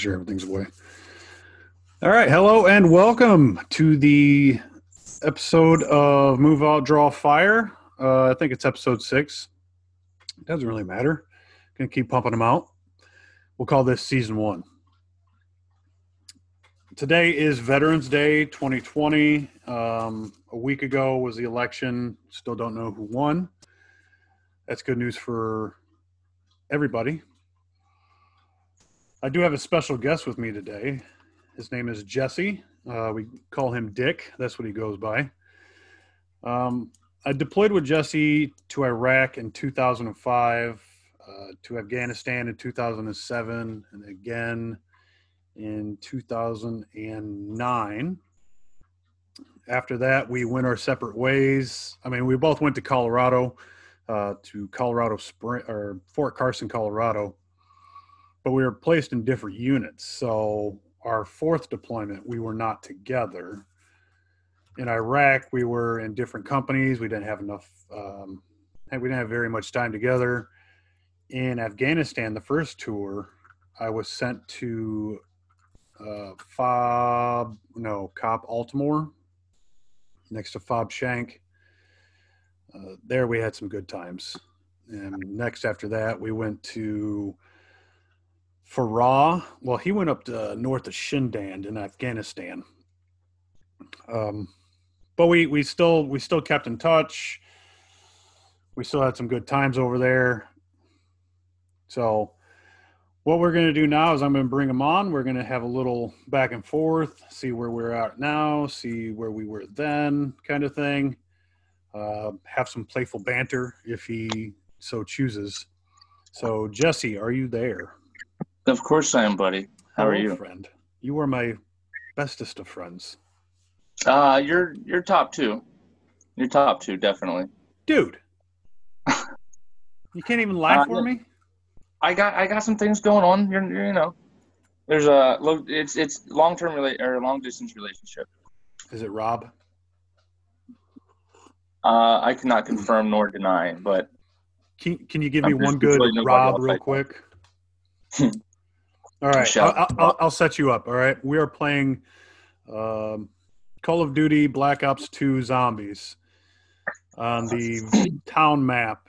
sure everything's away. All right, hello and welcome to the episode of Move Out, Draw Fire. Uh, I think it's episode six. It doesn't really matter. Gonna keep pumping them out. We'll call this season one. Today is Veterans Day 2020. Um, a week ago was the election. Still don't know who won. That's good news for everybody. I do have a special guest with me today. His name is Jesse. Uh, we call him Dick. That's what he goes by. Um, I deployed with Jesse to Iraq in 2005, uh, to Afghanistan in 2007, and again in 2009. After that, we went our separate ways. I mean, we both went to Colorado, uh, to Colorado Spring or Fort Carson, Colorado but we were placed in different units. So our fourth deployment, we were not together. In Iraq, we were in different companies. We didn't have enough. Um, we didn't have very much time together. In Afghanistan, the first tour, I was sent to uh, Fob, no, Cop Altimur, next to Fob Shank. Uh, there we had some good times. And next after that, we went to Farah, well, he went up to north of Shindand in Afghanistan. Um, but we we still we still kept in touch. We still had some good times over there. So, what we're going to do now is I'm going to bring him on. We're going to have a little back and forth, see where we're at now, see where we were then, kind of thing. Uh, have some playful banter if he so chooses. So, Jesse, are you there? Of course I am, buddy. How Hello, are you? friend? You are my bestest of friends, Uh, you're you're top two. You're top two, definitely. dude. you can't even lie Uh, for me. I got I got some things going on. You're, you're you know, there's a look. It's it's long term rela- or long distance relationship. Is it Rob? Uh, I cannot confirm nor deny, but Can Can you give I'm me one good Rob real quick? All right, I'll, I'll, I'll set you up. All right, we are playing um, Call of Duty Black Ops Two Zombies on the town map,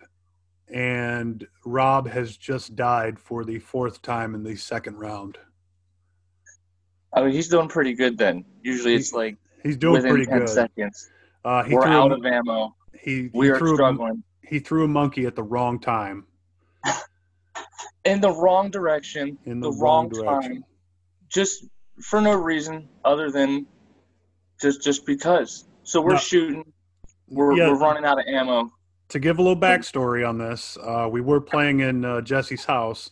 and Rob has just died for the fourth time in the second round. I mean he's doing pretty good. Then usually it's like He's doing pretty ten good. seconds. Uh, he We're out a, of ammo. he, We he are threw a, struggling he threw a monkey at the wrong time in the wrong direction, in the, the wrong, wrong direction. time. just for no reason other than just just because. So we're shooting. We're, Yeah. we're running out of ammo. To give a little backstory on this, uh, we were playing in uh, Jesse's house.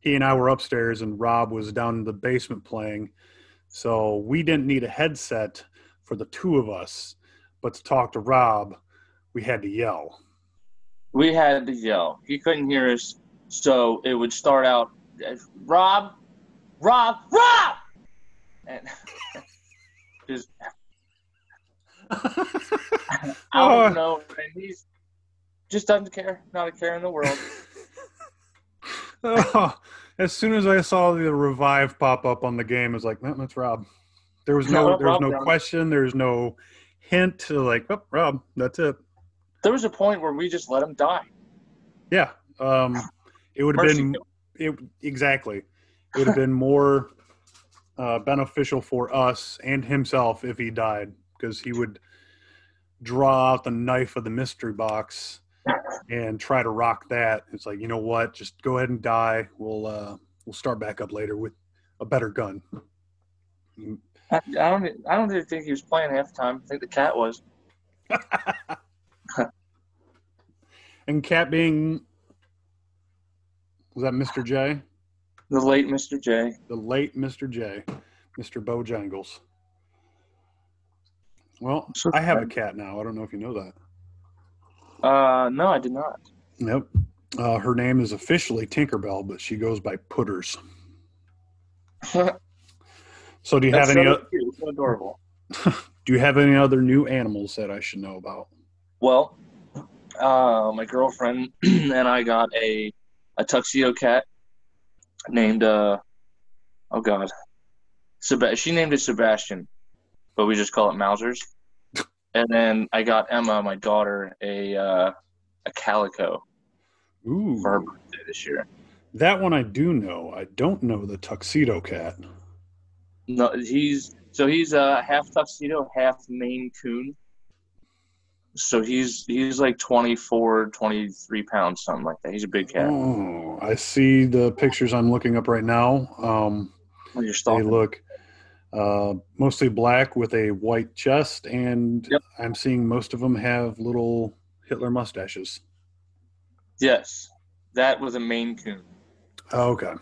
He and I were upstairs, and Rob was down in the basement playing. So we didn't need a headset for the two of us, but to talk to Rob, we had to yell. We had to yell. He couldn't hear us, so it would start out, as, Rob, Rob, Rob, and just I Oh. don't know. And he's just doesn't care. Not a care in the world. Oh, as soon as I saw the revive pop up on the game, I was like, no, that's Rob. There was no, No, there was Rob no Brown. question. There was no hint. To like, oh, Rob, that's it. There was a point where we just let him die. Yeah. Um, it would have been it, exactly. It would have been more uh, beneficial for us and himself if he died because he would draw out the knife of the mystery box and try to rock that. It's like you know what, just go ahead and die. We'll uh, we'll start back up later with a better gun. I, I don't. I don't even think he was playing half the time. I think the cat was. And cat being was that Mr. J, The late Mr. J. the late Mr. J, Mr. Bojangles. Well, So I have a cat now. I don't know if you know that. Uh, no, I did not. Yep. Uh, her name is officially Tinkerbell, but she goes by Putters. So, do you have any? so o- So adorable. Do you have any other new animals that I should know about? Well, uh, my girlfriend and I got a a tuxedo cat named uh, oh god, Seb- she named it Sebastian, but we just call it Mausers. and then I got Emma, my daughter, a uh, a calico Ooh, for her birthday this year. that one I do know. I don't know the tuxedo cat. No, he's so he's uh, half tuxedo, half Maine Coon. So he's he's like 24, 23 pounds, something like that. He's a big cat. Oh, I see the pictures I'm looking up right now. Um, they look uh, mostly black with a white chest, and Yep. I'm seeing most of them have little Hitler mustaches. Yes, that was a Maine Coon. Oh, Okay.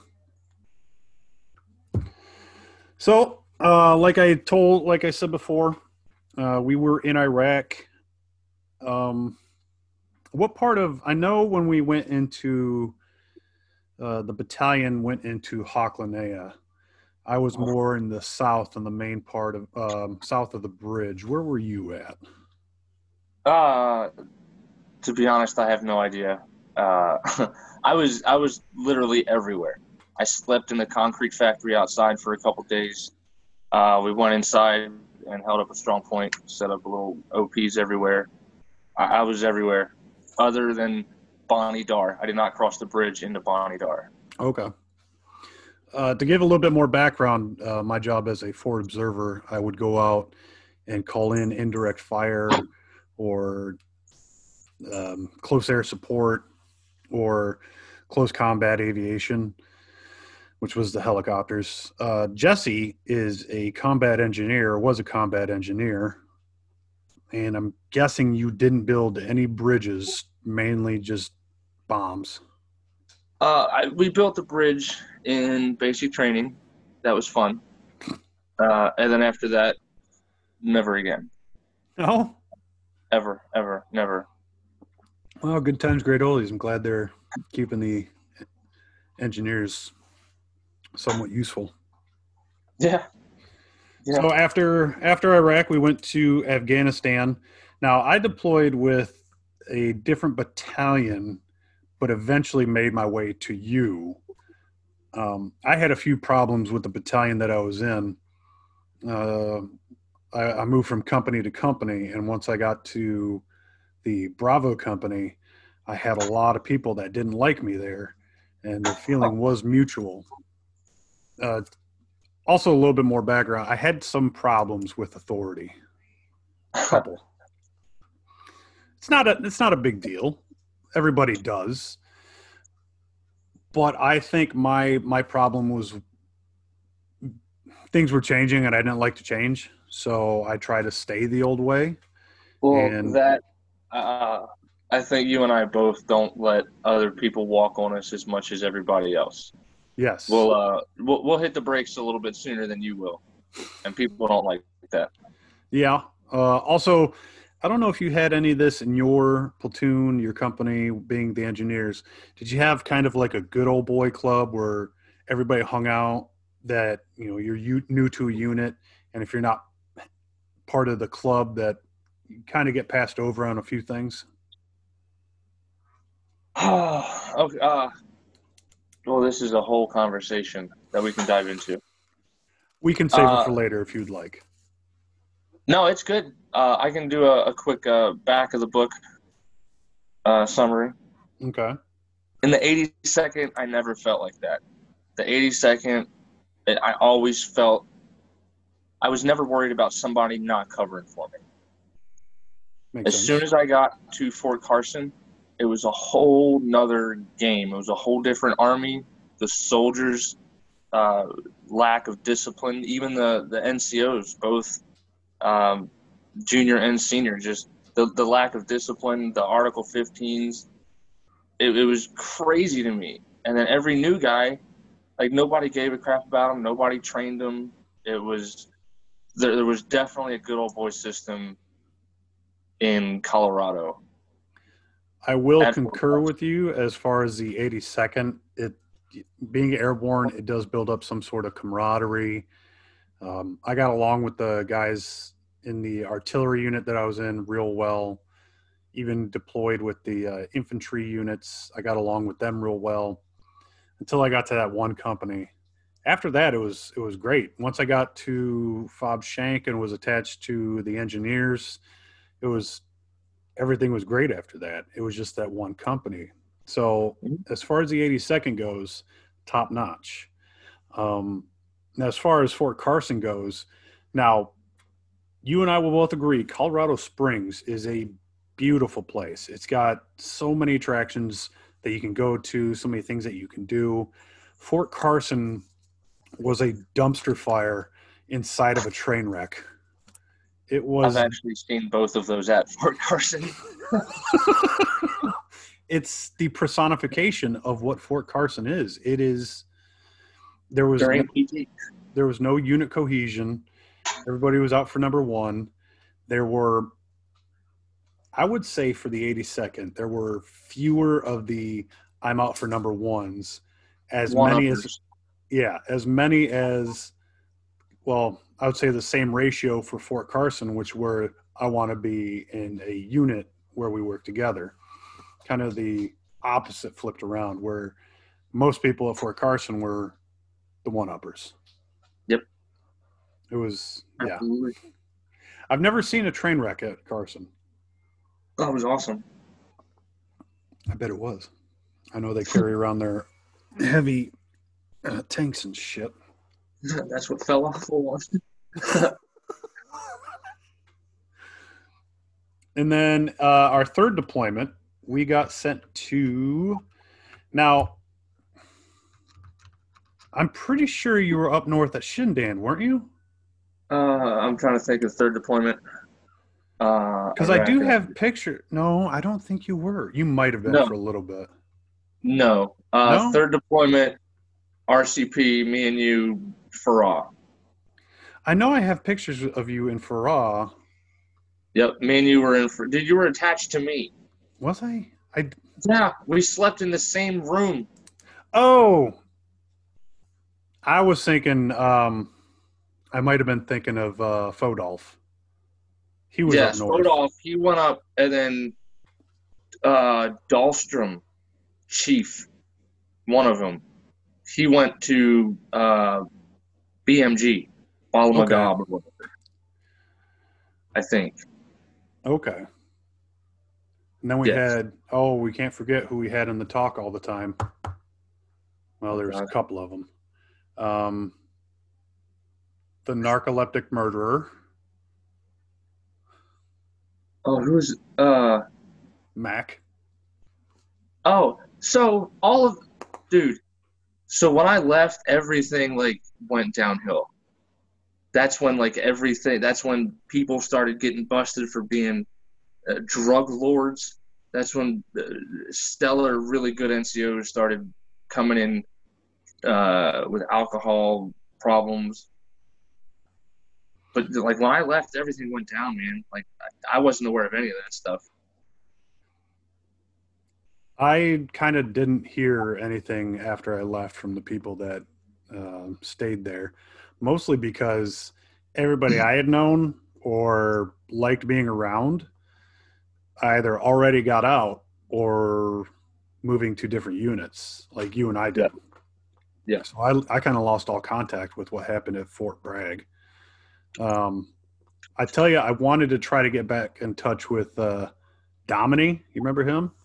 So, uh, like I told, like I said before, uh, we were in Iraq. Um, what part of? I know when we went into uh, the battalion went into Haqlaniyah. I was more in the south, in the main part of um, south of the bridge. Where were you at? Uh, to be honest, I have no idea. Uh, I was I was literally everywhere. I slept in the concrete factory outside for a couple days. Uh, we went inside and held up a strong point, set up a little OPs everywhere. I, I was everywhere, other than Bonnie Dar. I did not cross the bridge into Bonnie Dar. Okay. Uh, to give a little bit more background, uh, my job as a forward observer, I would go out and call in indirect fire or um, close air support or close combat aviation, which was the helicopters. Uh, Jesse is a combat engineer, was a combat engineer, and I'm guessing you didn't build any bridges, mainly just bombs. Uh, I, we built the bridge in basic training. That was fun. Uh, and then after that, never again. No? Ever, ever, never. Well, good times, great oldies. I'm glad they're keeping the engineers somewhat useful. Yeah. Yeah. So after after Iraq, we went to Afghanistan. Now I deployed with a different battalion, but eventually made my way to you. Um, I had a few problems with the battalion that I was in. Uh, I, I moved from company to company, and once I got to the Bravo company, I had a lot of people that didn't like me there, and the feeling was mutual. Uh, also, a little bit more background. I had some problems with authority. Couple. it's not a it's not a big deal. Everybody does. But I think my my problem was things were changing and I didn't like to change. So I try to stay the old way. Well, And- that uh, I think you and I both don't let other people walk on us as much as everybody else. Yes. We'll uh, we'll, we'll hit the brakes a little bit sooner than you will, and people don't like that. Yeah. Uh, also, I don't know if you had any of this in your platoon, your company, being the engineers. Did you have kind of like a good old boy club where everybody hung out? That you know you're u- new to a unit, and if you're not part of the club, that you kind of get passed over on a few things. okay. Uh, well, this is a whole conversation that we can dive into. We can save Uh, it for later if you'd like. No, it's good. Uh, I can do a, a quick uh, back of the book uh, summary. Okay. In the 82nd, I never felt like that. The 82nd, it, I always felt I was never worried about somebody not covering for me. Makes As sense. soon as I got to Fort Carson, it was a whole nother game. It was a whole different army. The soldiers' uh, lack of discipline, even the, the NCOs, both um, junior and senior, just the, the lack of discipline, the Article 15s, it, it was crazy to me. And then every new guy, like nobody gave a crap about him, nobody trained him. It was there, there was definitely a good old boy system in Colorado. I will concur with you as far as the 82nd. It being airborne, it does build up some sort of camaraderie. Um, I got along with the guys in the artillery unit that I was in real well. Even deployed with the uh, infantry units, I got along with them real well. Until I got to that one company, after that, it was it was great. Once I got to Fob Shank and was attached to the engineers, it was everything was great after that. It was just that one company. So Mhm. as far as the 82nd goes, top notch. Um, now, as far as Fort Carson goes, now you and I will both agree Colorado Springs is a beautiful place. It's got so many attractions that you can go to, so many things that you can do. Fort Carson was a dumpster fire inside of a train wreck. It was I've actually seen both of those at Fort Carson. it's the personification of what Fort Carson is. It is there was no, there was no unit cohesion. Everybody was out for number one. There were, I would say, for the 82nd, there were fewer of the "I'm out for number ones," as many as yeah, as many as well, I would say the same ratio for Fort Carson, which were I want to be in a unit where we work together. Kind of the opposite flipped around, where most people at Fort Carson were the one uppers. Yep. It was yeah. I've never seen a train wreck at Carson. That was awesome. I bet it was. I know they carry around their heavy uh, tanks and shit. That's what fell off the one. And then uh, our third deployment, we got sent to. Now, I'm pretty sure you were up north at Shindand, weren't you? Uh, I'm trying to think of third deployment. Uh, Because I do have picture. No, I don't think you were. You might have been No. for a little bit. no. Uh, No? Third deployment, RCP, me and you, Farah. I know I have pictures of you in Farah. Yep, me and you were in. For, did you were attached to me? Was I? I Yeah, we slept in the same room. oh, I was thinking. Um, I might have been thinking of uh, Fodolf. He was yes, up north. Rodolph, he went up, and then uh, Dahlstrom, chief, one of them, he went to uh, BMG, Bala Murghab, or whatever. I think. Okay. And then we Yes. had oh, we can't forget who we had in the talk all the time. Well, there's a couple of them. Um, the narcoleptic murderer, Oh, who's uh? Mac. Oh, so all of, dude. So when I left, everything like went downhill. That's when like everything. That's when people started getting busted for being uh, drug lords. That's when uh, stellar, really good NCOs started coming in uh, with alcohol problems. But like when I left, everything went down, man. Like I, wasn't aware of any of that stuff. I kind of didn't hear anything after I left from the people that um stayed there, mostly because everybody I had known or liked being around either already got out or moving to different units, like you and I did. Yeah. So I, I kind of lost all contact with what happened at Fort Bragg. Um, I tell you, I wanted to try to get back in touch with uh, Domini. You remember him?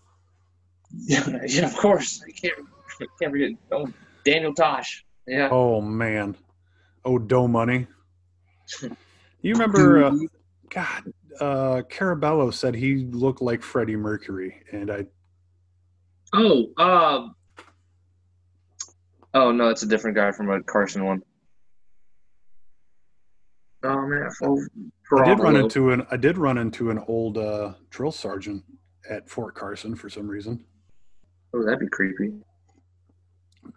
Yeah, yeah, of course. I can't, I can't forget. Oh, Daniel Tosh. Yeah. Oh man, oh dough money. You remember? Uh, God, uh, Carabello said he looked like Freddie Mercury, and I Oh, um. Oh no, it's a different guy from a Carson one. Oh man, oh, I did run into an I did run into an old uh, drill sergeant at Fort Carson for some reason. Oh, that'd be creepy.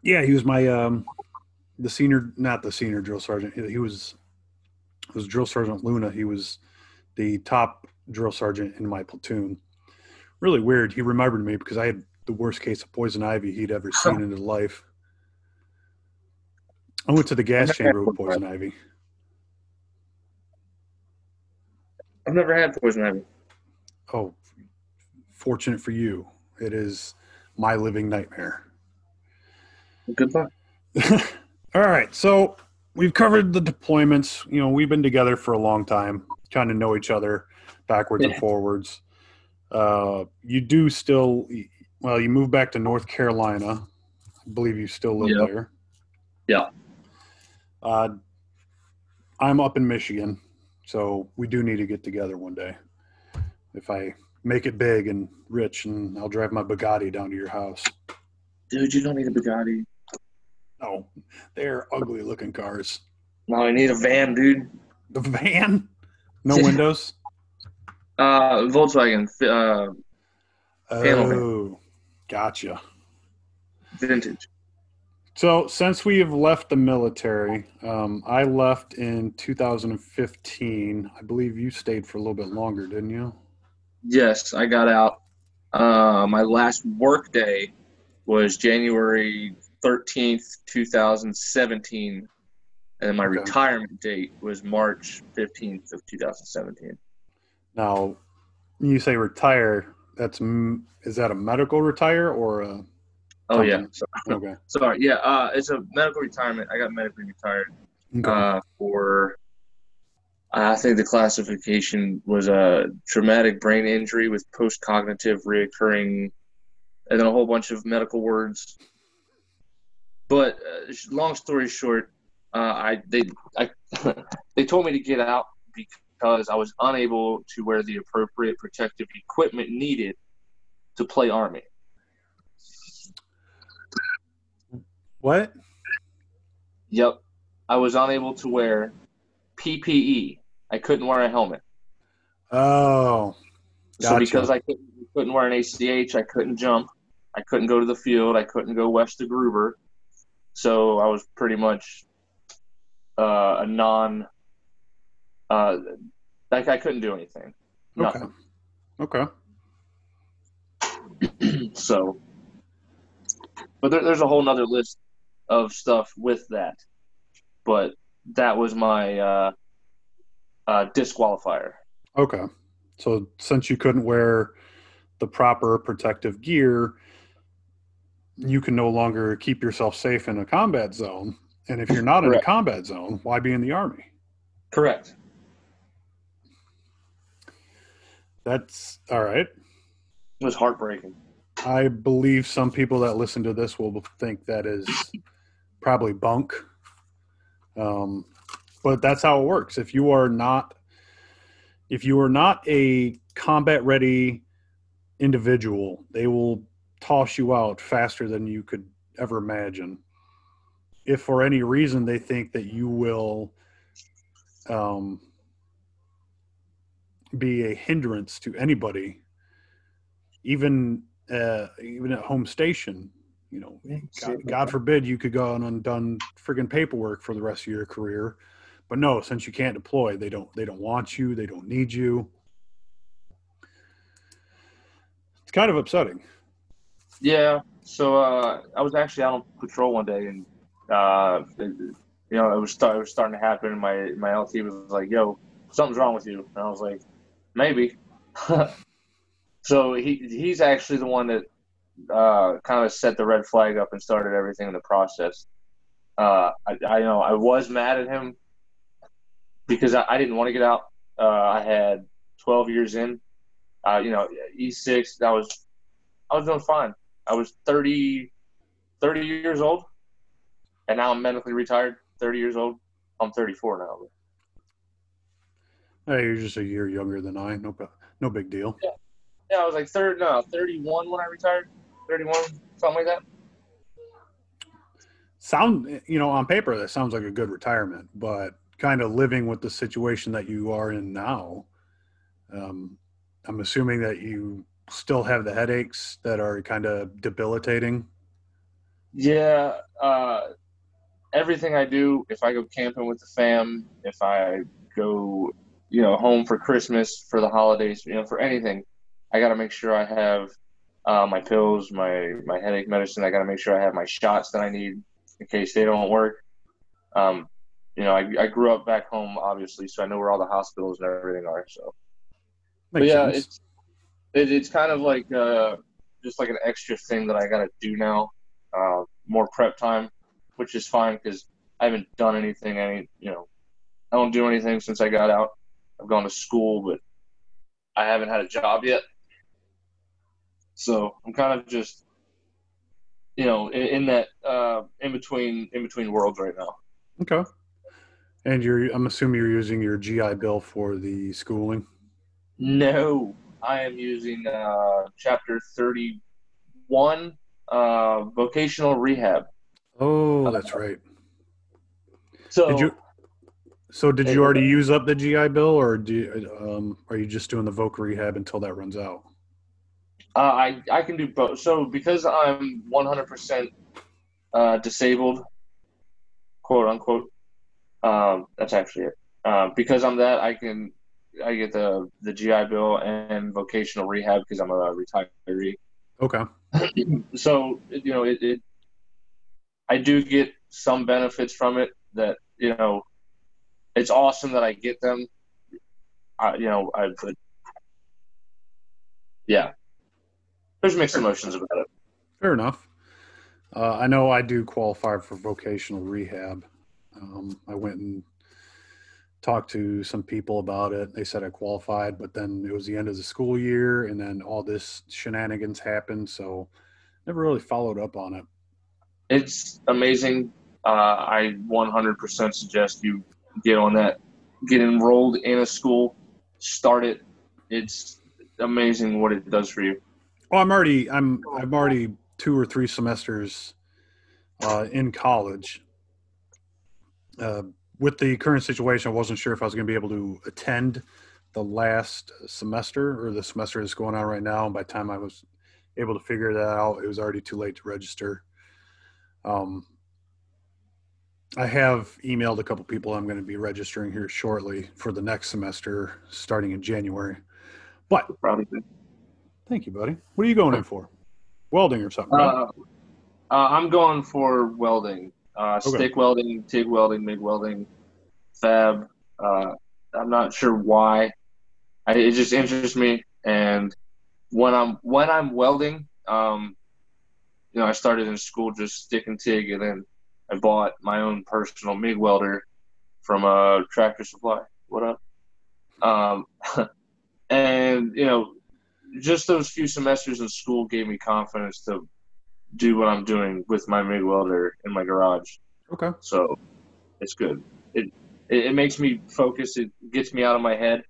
Yeah, he was my um, the senior, not the senior drill sergeant. He, was was drill sergeant Luna. He was the top drill sergeant in my platoon. Really weird. He remembered me because I had the worst case of poison ivy he'd ever seen in his life. I went to the gas chamber with poison ivy. I've never had poison ivy. Oh, fortunate for you, it is my living nightmare. Good luck. All right. So we've covered the deployments. You know, we've been together for a long time, trying to know each other backwards and forwards. Uh, you do still, well, you moved back to North Carolina. I believe you still live Yeah. there. Yeah. Uh, I'm up in Michigan, so we do need to get together one day. If I make it big and rich, and I'll drive my Bugatti down to your house. Dude, you don't need a Bugatti. No, they're ugly looking cars. No, I need a van, dude. The van, no windows. Uh, Volkswagen, uh. Oh, gotcha. vintage. So since we have left the military, um, I left in 2015. I believe you stayed for a little bit longer, didn't you? Yes, I got out. Uh, my last work day was January 13th, 2017. And then my Okay. retirement date was March 15th of 2017. Now, you say retire, that's is that a medical retire or a Oh, yeah. Something. So, okay? sorry. Yeah, uh, it's a medical retirement. I got medically retired Okay. uh, for, I think the classification was a traumatic brain injury with post cognitive reoccurring, and then a whole bunch of medical words. But uh, long story short, uh, I they I they told me to get out because I was unable to wear the appropriate protective equipment needed to play army. what? Yep, I was unable to wear PPE. I couldn't wear a helmet. Oh, So because I couldn't, couldn't wear an ACH, I couldn't jump. I couldn't go to the field. I couldn't go west of Gruber. So I was pretty much uh, a non. Uh, like I couldn't do anything. okay. Nothing. Okay. So, but there, there's a whole nother list of stuff with that. But that was my uh, uh, disqualifier. Okay. So since you couldn't wear the proper protective gear, you can no longer keep yourself safe in a combat zone. And if you're not in a combat zone, why be in the army? Correct. That's all right. It was heartbreaking. I believe some people that listen to this will think that is probably bunk. Um, but that's how it works. If you are not, if you are not a combat ready individual, they will toss you out faster than you could ever imagine. If for any reason they think that you will um, be a hindrance to anybody, even uh, even at home station, you know, God, God forbid you could go on undone friggin' paperwork for the rest of your career. But no, since you can't deploy, they don't they don't want you, they don't need you. It's kind of upsetting. Yeah. So uh, I was actually out on patrol one day, and uh, it, you know, it was start, it was starting to happen. And my my LT was like, "Yo, something's wrong with you," and I was like, "Maybe." so he he's actually the one that uh, kind of set the red flag up and started everything in the process. Uh, I, I you know I was mad at him because I, I didn't want to get out. Uh, I had 12 years in. Uh, you know, E6. I was I was doing fine. I was 30, 30 years old, and now I'm medically retired. 30 years old. I'm 34 now. Hey, you're just a year younger than I. No, no big deal. Yeah, I was like third, no, 31 when I retired. 31, something like that. Sound you know on paper that sounds like a good retirement, but kind of living with the situation that you are in now. Um, I'm assuming that you still have the headaches that are kind of debilitating. Yeah, uh, everything I do, if I go camping with the fam, if I go, you know, home for Christmas, for the holidays, you know, for anything, I got to make sure I have uh, my pills, my my headache medicine. I got to make sure I have my shots that I need in case they don't work. Um, you know, I, I grew up back home, obviously, so I know where all the hospitals and everything are. So, yeah, sense. it's it, it's kind of like uh, just like an extra thing that I got to do now. Uh, more prep time, which is fine because I haven't done anything. Any, you know, I don't do anything since I got out. I've gone to school, but I haven't had a job yet. So I'm kind of just, you know, in, in that uh, in between in between worlds right now. Okay. And you're, I'm assuming you're using your GI Bill for the schooling. No, I am using uh, Chapter 31, uh, vocational rehab. Oh, that's right. So Did you? So did you already use up the GI Bill, or do you, um, are you just doing the voc rehab until that runs out? Uh, I I can do both. So because I'm 100% uh, disabled, quote unquote, um, that's actually it. Uh, because I'm that, I can I get the the GI Bill and vocational rehab because I'm a retiree. Okay. so you know it, it I do get some benefits from it that you know it's awesome that I get them. I, you know, I but yeah, there's mixed emotions about it. Fair enough. Uh, I know I do qualify for vocational rehab. Um, I went and talked to some people about it. They said I qualified, but then it was the end of the school year, and then all this shenanigans happened, so never really followed up on it. It's amazing. Uh, I 100% suggest you get on that, get enrolled in a school, start it. It's amazing what it does for you. Well, I'm already I'm I'm already two or three semesters uh, in college. Uh, with the current situation, I wasn't sure if I was going to be able to attend the last semester or the semester that's going on right now. And by the time I was able to figure that out, it was already too late to register. Um, I have emailed a couple people I'm going to be registering here shortly for the next semester starting in January. But Probably. thank you, buddy. What are you going in for? Welding or something? Right? Uh, uh, I'm going for welding, uh, Okay. stick welding, TIG welding, MIG welding, fab. Uh, I'm not sure why. I, it just interests me, and when I'm when I'm welding, um, you know, I started in school just stick and TIG, and then I bought my own personal MIG welder from a Tractor Supply. What up? Um, and you know, just those few semesters in school gave me confidence to do what I'm doing with my MIG welder in my garage. okay. So it's good. It, it it makes me focus. It gets me out of my head.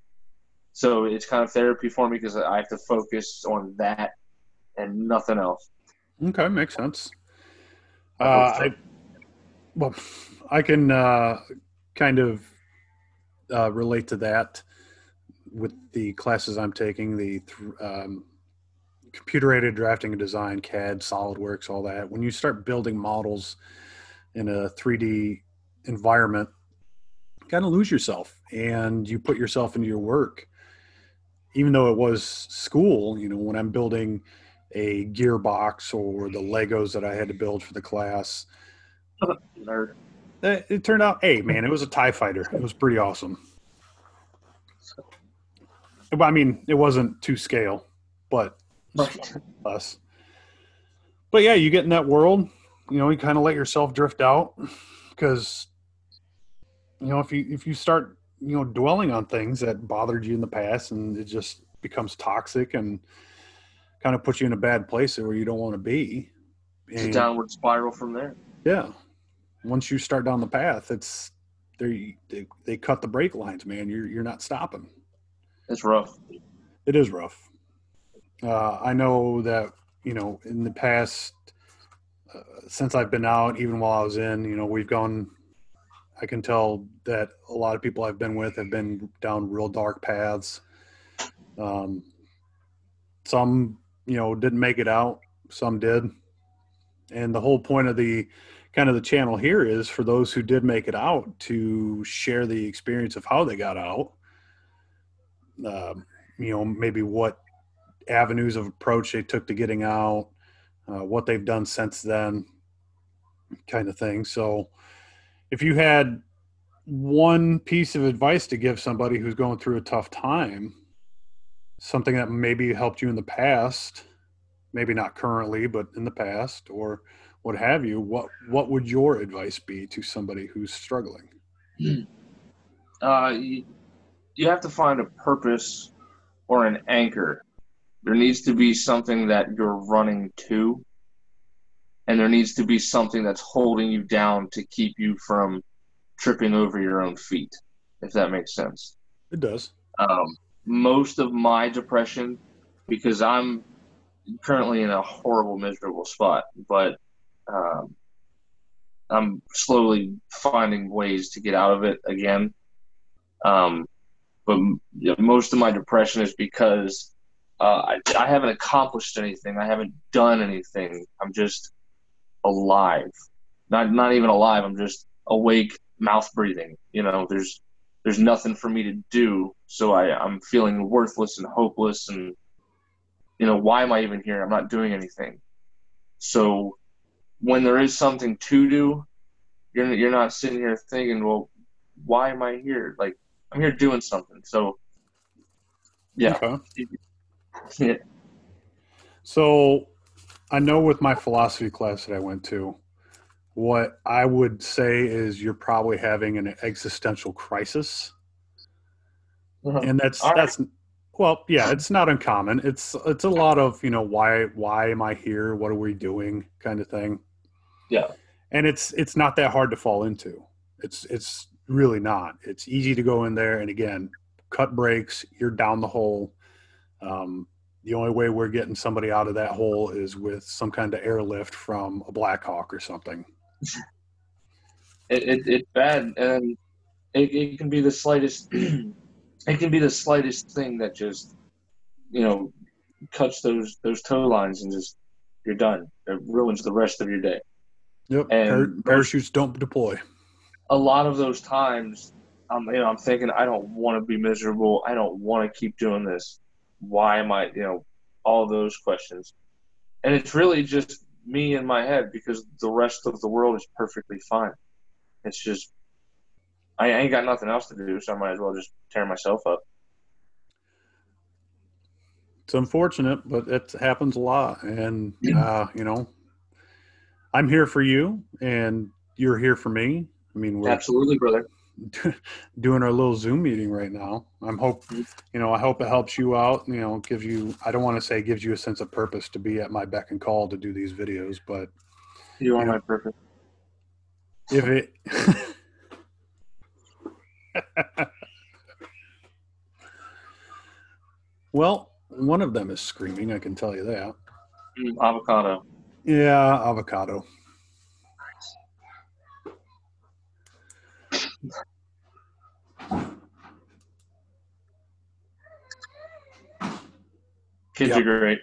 So it's kind of therapy for me because I have to focus on that and nothing else. Okay, makes sense. Uh, I hope so. I well, I can uh, kind of uh, relate to that with the classes I'm taking, the th- um, computer aided drafting and design, CAD, SolidWorks, all that. When you start building models in a 3D environment, you kind of lose yourself and you put yourself into your work. Even though it was school, you know, when I'm building a gearbox or the Legos that I had to build for the class. It, it turned out, hey man, it was a Tie Fighter. It was pretty awesome. I mean, it wasn't to scale, but less. But yeah, you get in that world, you know, you kind of let yourself drift out because, you know, if you if you start, you know, dwelling on things that bothered you in the past, and it just becomes toxic and kind of puts you in a bad place where you don't want to be. It's a downward spiral from there. yeah. Once you start down the path, it's they, they cut the brake lines, man. You're you're not stopping. It's rough. It is rough. Uh, I know that you know in the past, uh, since I've been out, even while I was in, you know, we've gone. I can tell that a lot of people I've been with have been down real dark paths. Um, some, you know, didn't make it out. Some did, and the whole point of the kind of the channel here is for those who did make it out to share the experience of how they got out um, you know maybe what avenues of approach they took to getting out uh, what they've done since then kind of thing so if you had one piece of advice to give somebody who's going through a tough time something that maybe helped you in the past maybe not currently but in the past or what have you, what what would your advice be to somebody who's struggling? Uh, you, you have to find a purpose or an anchor. There needs to be something that you're running to, and there needs to be something that's holding you down to keep you from tripping over your own feet, if that makes sense. It does. Um, most of my depression, because I'm currently in a horrible, miserable spot, but um, I'm slowly finding ways to get out of it again. Um, but most of my depression is because uh, I, I haven't accomplished anything. I haven't done anything. I'm just alive. Not not even alive. I'm just awake, mouth breathing. You know, there's there's nothing for me to do. So I, I'm feeling worthless and hopeless and you know, why am I even here? I'm not doing anything. So when there is something to do, you're you're not sitting here thinking, well, why am I here? Like I'm here doing something. So yeah. Okay. Yeah. So I know with my philosophy class that I went to, what I would say is you're probably having an existential crisis. Uh-huh. And that's All right. that's well, yeah, it's not uncommon. It's it's a lot of, you know, why why am I here? What are we doing kind of thing. Yeah. And it's it's not that hard to fall into. It's it's really not. It's easy to go in there and again, cut brakes, you're down the hole. Um, the only way we're getting somebody out of that hole is with some kind of airlift from a Black Hawk or something. it, it, it's bad and it, it can be the slightest it can be the slightest thing that just you know cuts those those tow lines and just you're done it ruins the rest of your day Yep. And- Par- parachutes don't deploy. a lot of those times i'm you know i'm thinking i don't want to be miserable i don't want to keep doing this why am i you know all those questions. And it's really just me in my head because the rest of the world is perfectly fine. It's just i ain't got nothing else to do so i might as well just tear myself up. It's unfortunate, but it happens a lot. And uh, you know, I'm here for you, and you're here for me. I mean, we're absolutely brother doing our little Zoom meeting right now. I'm hope you know I hope it helps you out. You know, gives you I don't want to say gives you a sense of purpose to be at my beck and call to do these videos, but you are Yeah. my purpose. if it well, one of them is screaming. I can tell you that. Mm, avocado Yeah, avocado. Kids Yep. are great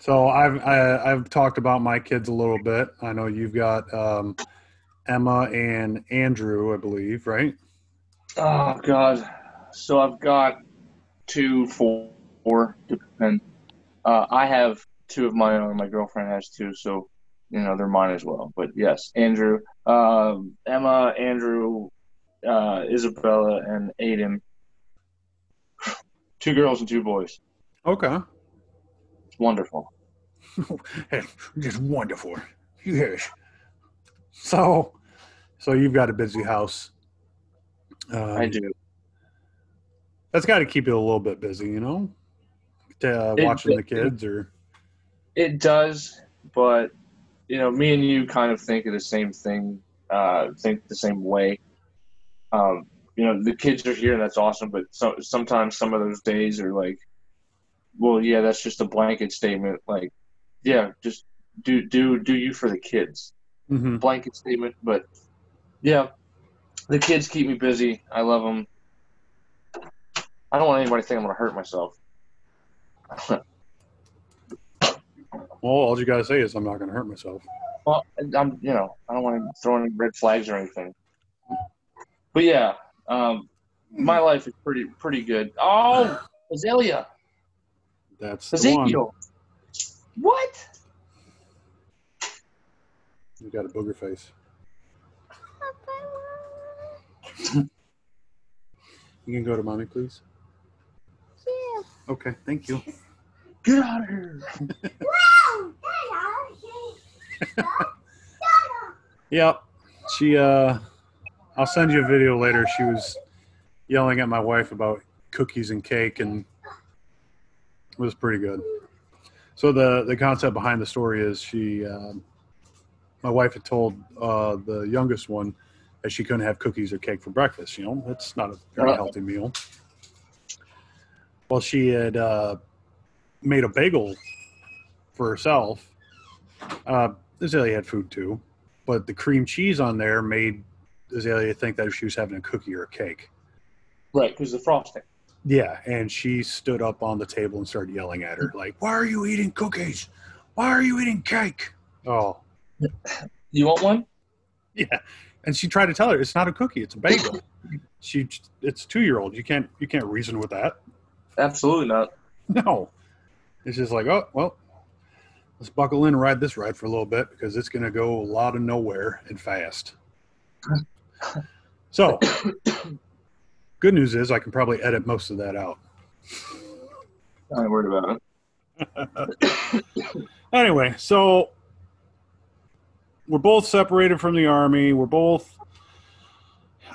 So I've I, I've talked about my kids a little bit. I know you've got um, Emma and Andrew, I believe, right? Oh God! So I've got two, four, four, depend. Uh, I have two of my own. My girlfriend has two, so you know they're mine as well. But yes, Andrew, um, Emma, Andrew, uh, Isabella, and Aiden. Two girls and two boys. Okay. It's wonderful. Just wonderful. Yes. So, so you've got a busy house. Um, I do. That's got to keep you a little bit busy, you know, to, uh, It- watching the it- kids or. It does, but you know, me and you kind of think of the same thing, uh, think the same way. Um, you know, the kids are here, and that's awesome. But so, sometimes some of those days are like, well, yeah, that's just a blanket statement. Like, yeah, just do do do you for the kids, hmm blanket statement. But yeah, the kids keep me busy. I love them. I don't want anybody to think I'm gonna hurt myself. Well, all you gotta say is I'm not going to hurt myself. Well, I'm, you know, I don't want to throw any red flags or anything. But yeah, um, my life is pretty pretty good. Oh, Azalea, That's the one. Ezekiel, what? You got a booger face. You can go to mommy, please. Okay, thank you. Get out of here! Yep. She uh I'll send you a video later. She was yelling at my wife about cookies and cake and it was pretty good. So the the concept behind the story is she um my wife had told uh the youngest one that she couldn't have cookies or cake for breakfast, you know. It's not a very healthy meal. Well, she had uh made a bagel for herself. Uh Azalea had food too but the cream cheese on there made Azalea think that she was having a cookie or a cake. Right, because the frosting. Yeah, and she stood up on the table and started yelling at her, like, "Why are you eating cookies? Why are you eating cake?" Oh, You want one? yeah, and she tried to tell her it's not a cookie; it's a bagel. she, it's two year old. You can't, you can't reason with that. Absolutely not. No, it's just like, oh well, let's buckle in and ride this ride for a little bit because it's going to go a lot of nowhere and fast. So, good news is I can probably edit most of that out. I ain't worried about it. Anyway, so we're both separated from the army. We're both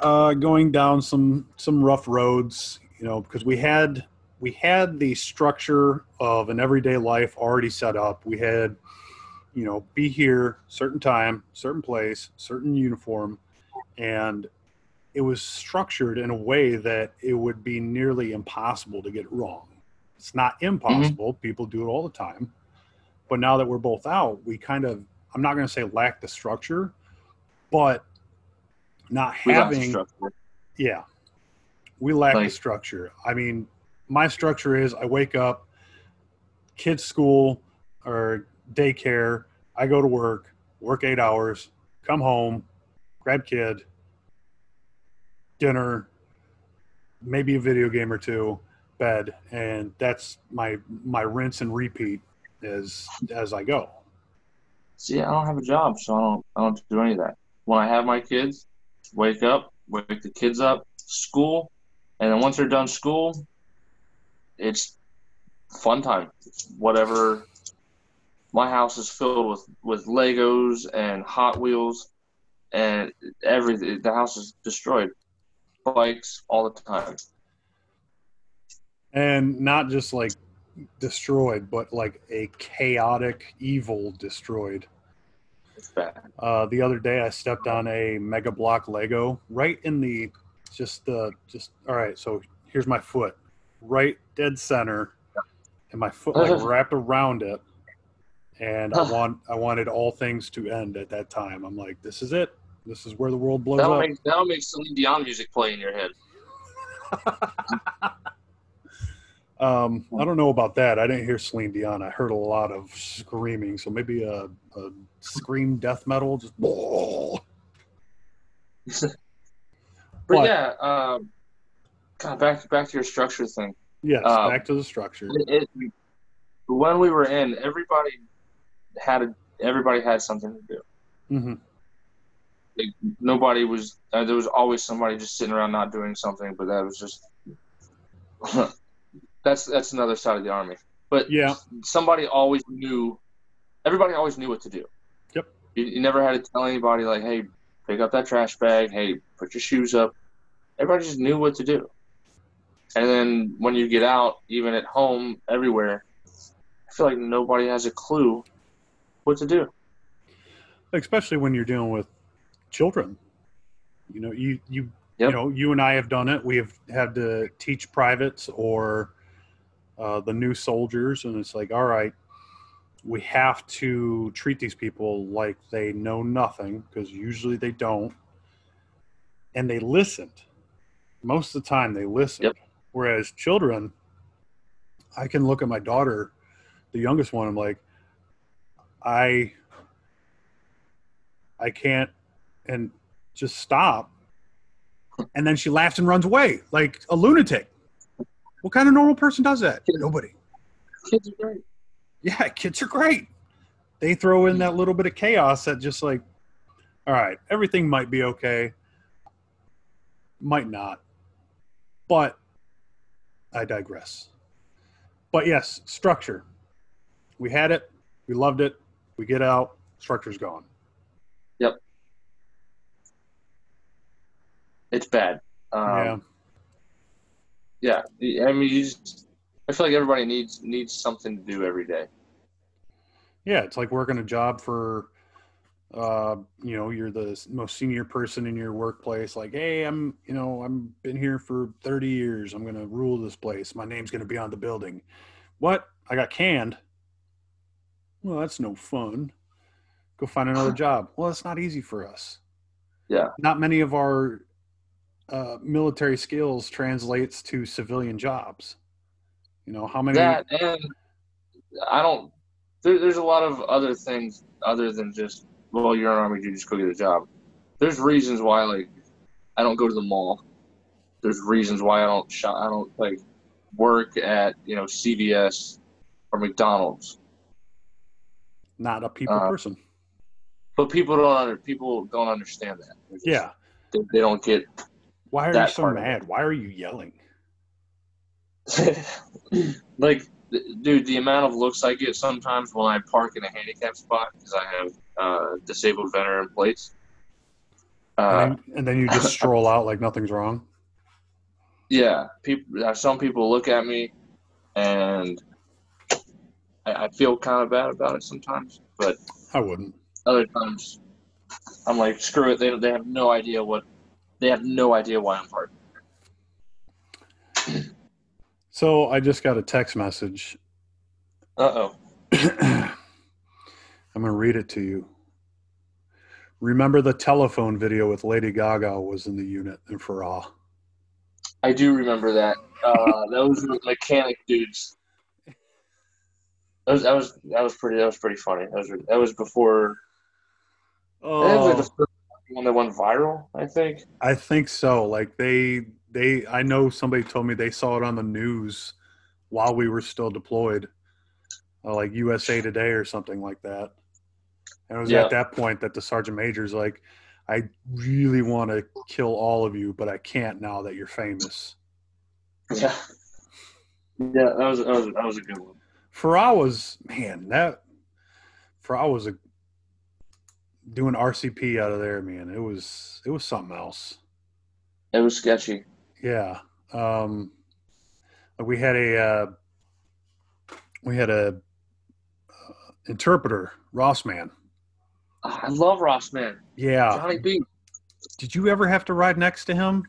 uh, going down some some rough roads, you know, because we had we had the structure of an everyday life already set up. We had, you know, be here, certain time, certain place, certain uniform, and it was structured in a way that it would be nearly impossible to get wrong. It's not impossible. People do it all the time. But now that we're both out, we kind of, I'm not going to say lack the structure, but not We having, yeah, we lack the structure. I mean, my structure is I wake up, kids' school or daycare, I go to work, work eight hours, come home, grab kid, dinner, maybe a video game or two, bed, and that's my my rinse and repeat as as I go. See, I don't have a job, so I don't I don't do any of that. When I have my kids, wake up, wake the kids up, school, and then once they're done school, it's fun time. Whatever. My house is filled with with Legos and Hot Wheels, and everything. The house is destroyed. Bikes all the time. and not just like destroyed, but like a chaotic evil destroyed. It's bad. Uh, the other day, I stepped on a Mega Block Lego right in the just the just all right. So here's my foot, right dead center, and my foot like wrapped around it. And I want I wanted all things to end at that time. I'm like, this is it. This is where the world blows That'll up. make that'll make Celine Dion music play in your head. Um, I don't know about that. I didn't hear Celine Dion. I heard a lot of screaming. So maybe a, a scream death metal. Just But, But- yeah, um, God, back back to your structure thing. yes, Um, back to the structure. It, it, when we were in, everybody had a, everybody had something to do. hmm Like, nobody was. Uh, there was always somebody just sitting around not doing something, but that was just. that's that's another side of the army. But Yeah. somebody always knew. Everybody always knew what to do. Yep. You, you never had to tell anybody like, "Hey, pick up that trash bag. Hey, put your shoes up." Everybody just knew what to do. And then when you get out, even at home, everywhere, I feel like nobody has a clue what to do. Especially when you're dealing with children. You know, you you Yep. you know, you and I have done it. We have had to teach privates or uh, the new soldiers, and it's like, all right, we have to treat these people like they know nothing because usually they don't, and they listened. Most of the time, they listened. Yep. Whereas children, I can look at my daughter, the youngest one. I'm like, I, I can't, and just stop. And then she laughs and runs away like a lunatic. What kind of normal person does that? Nobody. Kids are great. Yeah, kids are great. They throw in that little bit of chaos that just like, all right, everything might be okay, might not. But I digress. But yes, structure. We had it, we loved it. We get out, Structure's gone. It's bad. Um, yeah. yeah. I mean, you just, I feel like everybody needs needs something to do every day. Yeah, it's like working a job for, uh, you know, you're the most senior person in your workplace. Like, hey, I'm, you know, I'm been here for 30 years. I'm gonna rule this place. My name's gonna be on the building. What? I got canned. Well, that's no fun. Go find another job. Well, it's not easy for us. Yeah. Not many of our uh, military skills translates to civilian jobs. You know how many? That and I don't. There, there's a lot of other things other than just well, you're an army, you just go get a job. There's reasons why like I don't go to the mall. There's reasons why I don't shop. I don't like work at you know CVS or McDonald's. Not a people Uh, person. But people don't under, people don't understand that. Just- Yeah. they, they don't get Why are you so part of it. mad? Why are you yelling? like, dude, the amount of looks I get sometimes when I park in a handicap spot because I have uh, disabled veteran plates. Uh, and, then, and then you just stroll out like nothing's wrong. yeah, people. Uh, some people look at me, and I, I feel kind of bad about it sometimes. But I wouldn't. other times, I'm like, screw it. They they have no idea what. They have no idea why I'm parking. So I just got a text message. Uh oh. I'm going to read it to you. Remember the telephone video with Lady Gaga was in the unit in Farah. I do remember that. Uh, those were mechanic dudes. That was that was that was pretty that was pretty funny. That was that was before that was like the Oh, first one that went viral. I think. I think so. Like they, they. I know somebody told me they saw it on the news while we were still deployed, uh, like USA Today or something like that. And it was Yeah. at that point that the sergeant major's like, "I really want to kill all of you, but I can't now that you're famous." Yeah. Yeah, that was that was that was a good one. Farah was man that Farah was a doing RCP out of there, man. It was it was something else. It was sketchy. Yeah. Um, we had a uh, we had a uh, interpreter, Rossman. Ah, I love Rossman. Yeah. Johnny B. Did you ever have to ride next to him?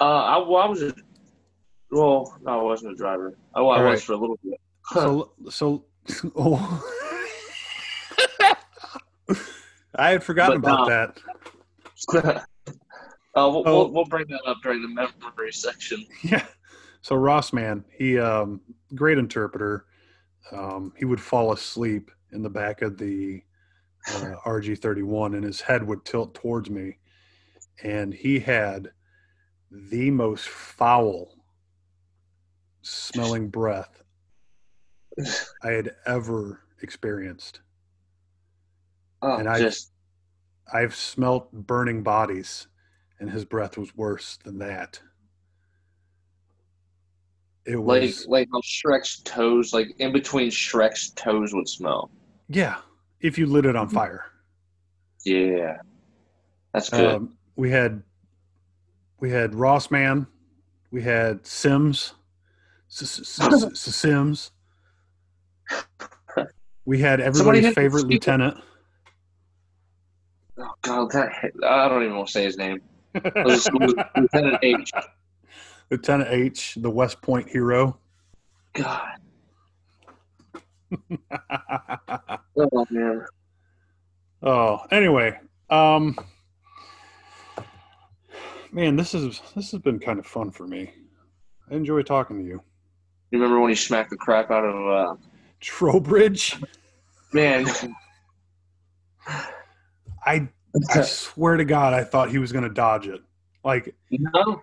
Uh, I, well, I was a well, no, I wasn't a driver. I, I All was for a little bit. So so oh. I had forgotten But, about uh, that. uh, we'll, Oh. we'll, we'll bring that up during the memory section. Yeah. So Rossman, he um great interpreter. Um he would fall asleep in the back of the uh, RG31 and his head would tilt towards me and he had the most foul smelling breath I had ever experienced. Oh, And I- just I've smelt burning bodies and his breath was worse than that. It was like like how Shrek's toes, like in between Shrek's toes, would smell. Yeah, if you lit it Mm-hmm. on fire. Yeah, that's good. Um, we had we had Rossman, we had Sims, Sims. We had everybody's favorite lieutenant. Oh God, that, I don't even want to say his name. It was just Lieutenant H. Lieutenant H, the West Point hero. God, oh man. oh, anyway, um, man, this is this has been kind of fun for me. I enjoy talking to you, You remember when he smacked the crap out of uh, Trowbridge. man? I I swear to God, I thought he was going to dodge it. Like no,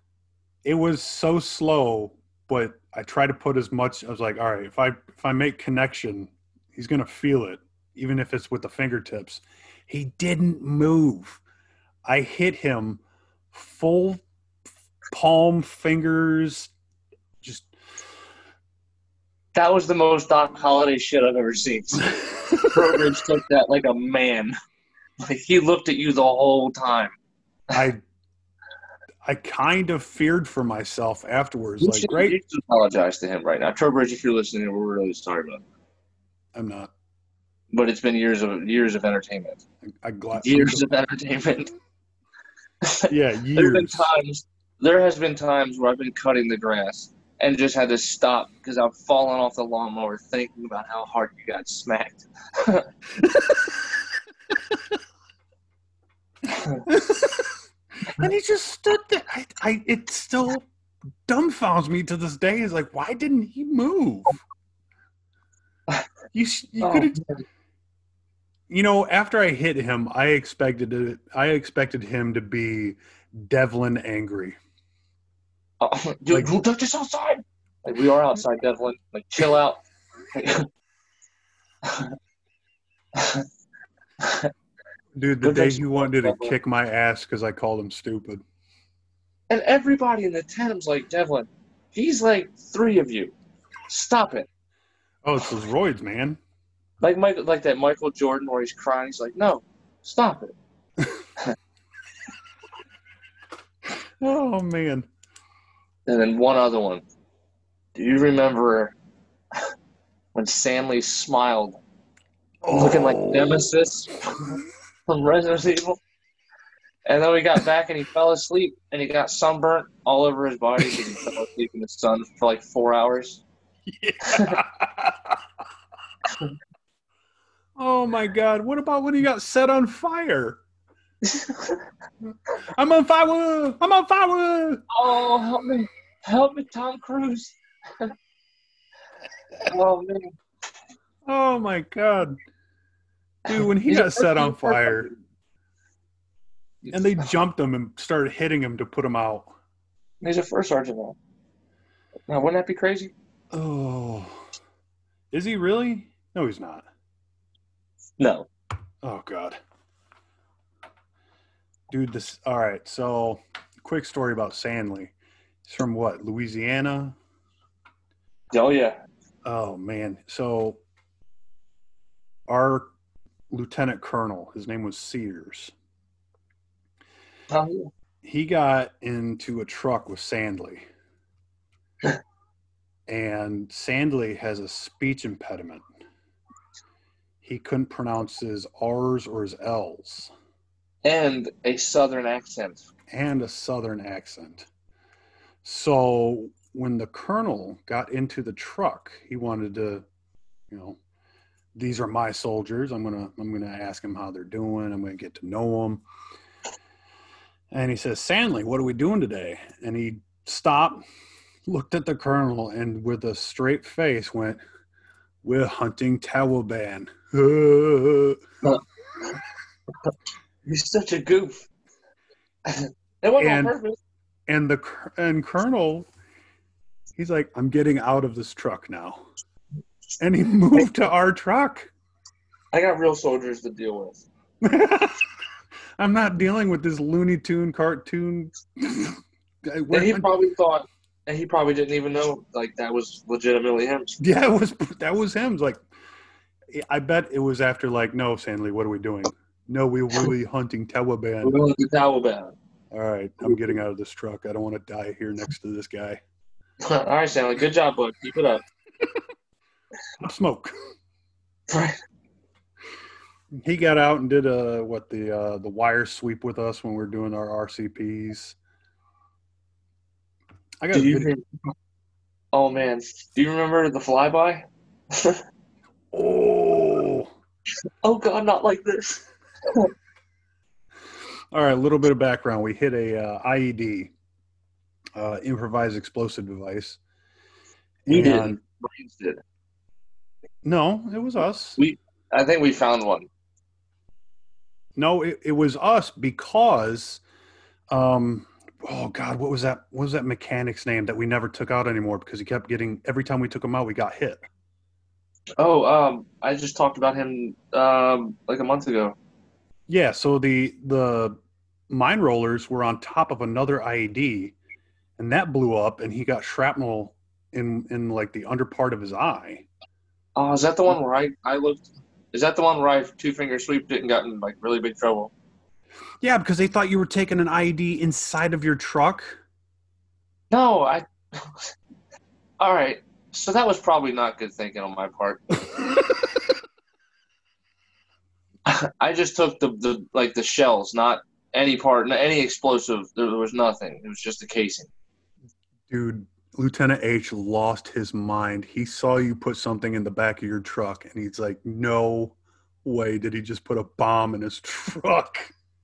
it was so slow, but I tried to put as much. I was like, all right, if I if I make connection, he's going to feel it, even if it's with the fingertips. He didn't move. I hit him full palm fingers, just that was the most Doc Holliday shit I've ever seen. Trowbridge took that like a man. Like he looked at you the whole time. I I kind of feared for myself afterwards. You Like, should, great, you should apologize to him right now, Trowbridge. If you're listening, we're really sorry, man. I'm not. But it's been years of years of entertainment. I glad. Years of entertainment. Yeah, There's been years. times. There has been times where I've been cutting the grass and just had to stop because I've fallen off the lawnmower thinking about how hard you got smacked. and he just stood there. I, I, it still dumbfounds me to this day. Is like, why didn't he move? You, you Oh, could have. You know, after I hit him, I expected it. I expected him to be Devlin angry. oh, dude, Like- who took this outside? Like we are outside, Devlin. Like chill out. Dude, the day he wanted to kick my ass because I called him stupid. and everybody in the tandem's like, Devlin, he's like three of you. Stop it. Oh, it's those roids, man. Like Michael, like that Michael Jordan where he's crying. He's like, no, stop it. Oh man. And then one other one. Do you remember when Stanley smiled, looking like Oh. Nemesis from Resident Evil? And then we got back and he fell asleep and he got sunburnt all over his body he fell asleep in the sun for like four hours. Yeah. oh my god. What about when he got set on fire? I'm on fire! I'm on fire! Oh, help me. Help me, Tom Cruise. oh, man. Oh my god. Dude, when he got set on first- first- fire and they jumped him and started hitting him to put him out. He's a first sergeant now. Now, wouldn't that be crazy? Oh. Is he really? No, he's not. No. Oh god. Dude, this all right, so quick story about Sandley. He's from what, Louisiana? Oh, yeah. Oh man. So our lieutenant colonel, his name was Sears. Oh, yeah. He got into a truck with Sandley. and Sandley has a speech impediment. He couldn't pronounce his R's or his L's. And a southern accent. and a southern accent. So when the colonel got into the truck, he wanted to, you know, these are my soldiers. I'm gonna I'm gonna ask them how they're doing. I'm gonna get to know them. And he says, Sandley, what are we doing today? And he stopped, looked at the colonel, and with a straight face went, "We're hunting Taliban." He's such a goof. it wasn't And- on purpose. and the and colonel he's like i'm getting out of this truck now and he moved to our truck I got real soldiers to deal with. i'm not dealing with this looney tune cartoon. And he probably thought, and he probably didn't even know like that was legitimately him. yeah it was that was him like i bet it was after like no sandley what are we doing no we will be hunting We're taliban going to Taliban. all right i'm getting out of this truck i don't want to die here next to this guy All right, Stanley. Good job, bud. Keep it up. Smoke Right. he got out and did uh what the uh the wire sweep with us when we were doing our RCPs. I got you? Oh man, do you remember the flyby? oh Oh God, not like this. all right a little bit of background we hit a uh, IED uh improvised explosive device We And- didn't. Brains did. No it was us We- I think we found one. no it, it was us because um oh god what was that what was that mechanic's name that we never took out anymore because he kept getting every time we took him out we got hit Oh, um, I just talked about him um like a month ago. Yeah, so the the mine rollers were on top of another IED, and that blew up, and he got shrapnel in in like the under part of his eye. Oh, is that the one mm. where I I looked Is that the one where I two finger sweeped it and got in like really big trouble? Yeah, because they thought you were taking an IED inside of your truck. No, I. All right, so that was probably not good thinking on my part. I just took the, the like the shells, not any part, any explosive. There, there was nothing. It was just the casing. Dude, Lieutenant H lost his mind. He saw you put something in the back of your truck, and he's like, "No way! Did he just put a bomb in his truck?"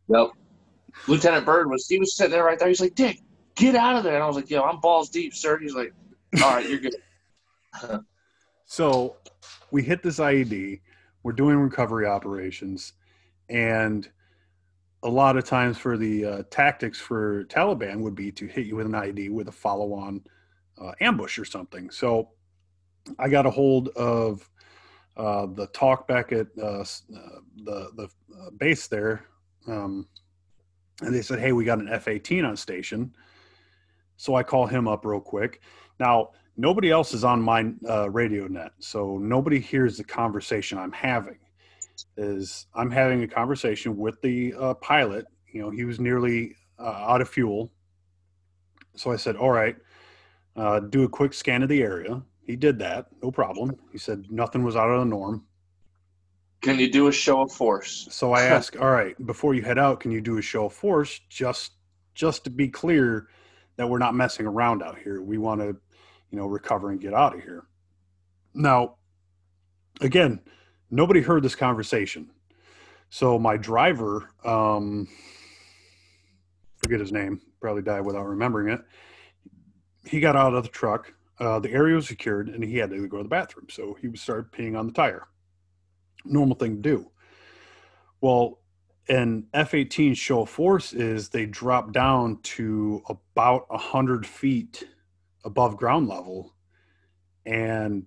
Yep. Lieutenant Bird was he was sitting there right there. He's like, "Dick, get out of there!" And I was like, "Yo, I'm balls deep, sir." He's like, "All right, you're good." so we hit this IED. We're doing recovery operations, and a lot of times for the uh, tactics for Taliban would be to hit you with an IED with a follow-on uh, ambush or something. So I got a hold of uh, the TOC back at uh, the the uh, base there, um, and they said, "Hey, we got an F-18 on station." So I call him up real quick. Now nobody else is on my uh, radio net, so nobody hears the conversation I'm having. Is I'm having a conversation with the uh, pilot. You know, he was nearly uh, out of fuel. So I said, "All right, uh, do a quick scan of the area." He did that, no problem. He said nothing was out of the norm. Can you do a show of force? So I ask, "All right, before you head out, can you do a show of force just just to be clear that we're not messing around out here? We want to." you know, recover and get out of here. Now, again, nobody heard this conversation. So my driver, um, forget his name, probably died without remembering it. He got out of the truck. Uh, the area was secured, and he had to go to the bathroom. So he started peeing on the tire. Normal thing to do. Well, an F-18 show of force is they drop down to about a hundred feet above ground level and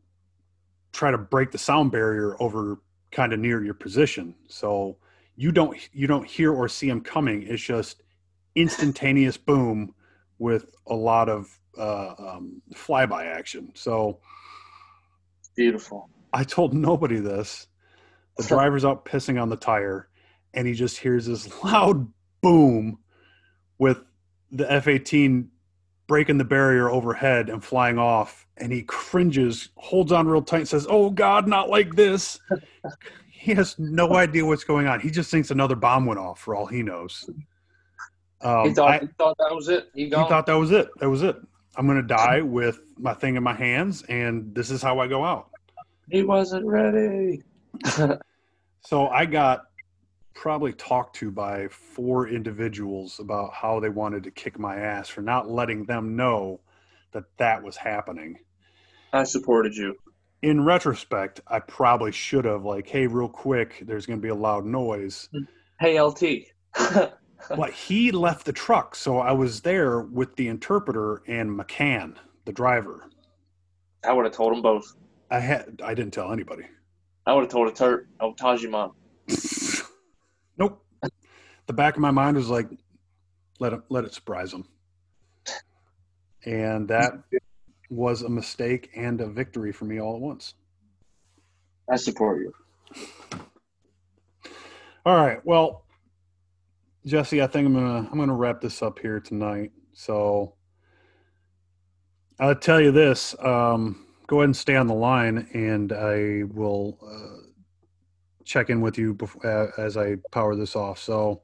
try to break the sound barrier over kind of near your position. So you don't you don't hear or see them coming. It's just instantaneous boom with a lot of uh, um, flyby action. So beautiful. I told nobody this. The driver's out pissing on the tire, and he just hears this loud boom with the F 18 breaking the barrier overhead and flying off. And he cringes, holds on real tight, and says, Oh God, not like this. he has no idea what's going on. He just thinks another bomb went off for all he knows. Um, he, thought, I, he thought that was it. He, he thought that was it. That was it. I'm going to die with my thing in my hands, and this is how I go out. He wasn't ready. so I got probably talked to by four individuals about how they wanted to kick my ass for not letting them know that that was happening. I supported you. In retrospect, I probably should have like, hey, real quick, there's going to be a loud noise. Hey, LT. but he left the truck, so I was there with the interpreter and McCann, the driver. I would have told them both. I had. I didn't tell anybody. I would have told a tur- oh, Tajima. Nope. The back of my mind was like, let it let it surprise them, and that was a mistake and a victory for me all at once. I support you. All right. Well, Jesse, I think I'm gonna I'm gonna wrap this up here tonight. So I'll tell you this. Um, go ahead and stay on the line, and I will uh, check in with you before, uh, as I power this off. So,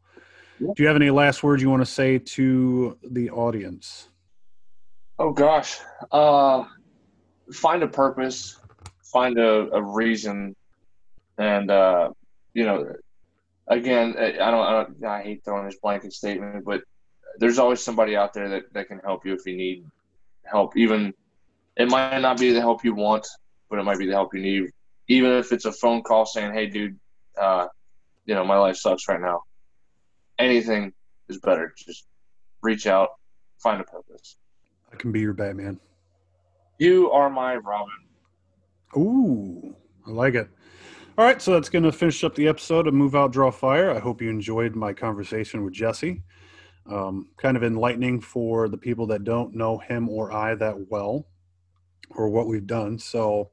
do you have any last words you want to say to the audience? Oh gosh, uh, find a purpose, find a, a reason, and uh, you know, again, I don't, I don't, I hate throwing this blanket statement, but there's always somebody out there that, that can help you if you need help. Even it might not be the help you want, but it might be the help you need even if it's a phone call saying, "Hey, dude, uh, you know, my life sucks right now." Anything is better. Just reach out, find a purpose. I can be your Batman. You are my Robin. Ooh, I like it. All right, so that's going to finish up the episode of Move Out, Draw Fire. I hope you enjoyed my conversation with Jesse. Um, kind of enlightening for the people that don't know him or I that well or what we've done. So,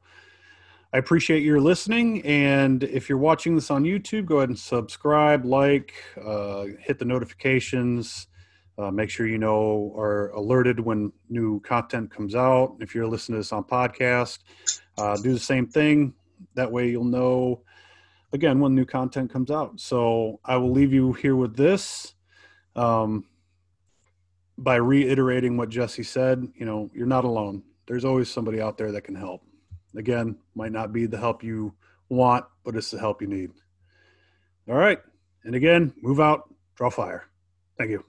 I appreciate your listening. And if you're watching this on YouTube, go ahead and subscribe, like, uh, hit the notifications. Uh, make sure you know are alerted when new content comes out. If you're listening to this on podcast, uh, do the same thing. That way you'll know again when new content comes out. So I will leave you here with this. Um, by reiterating what Jesse said, you know, you're not alone. There's always somebody out there that can help. Again, might not be the help you want, but it's the help you need. All right. And again, move out, draw fire. Thank you.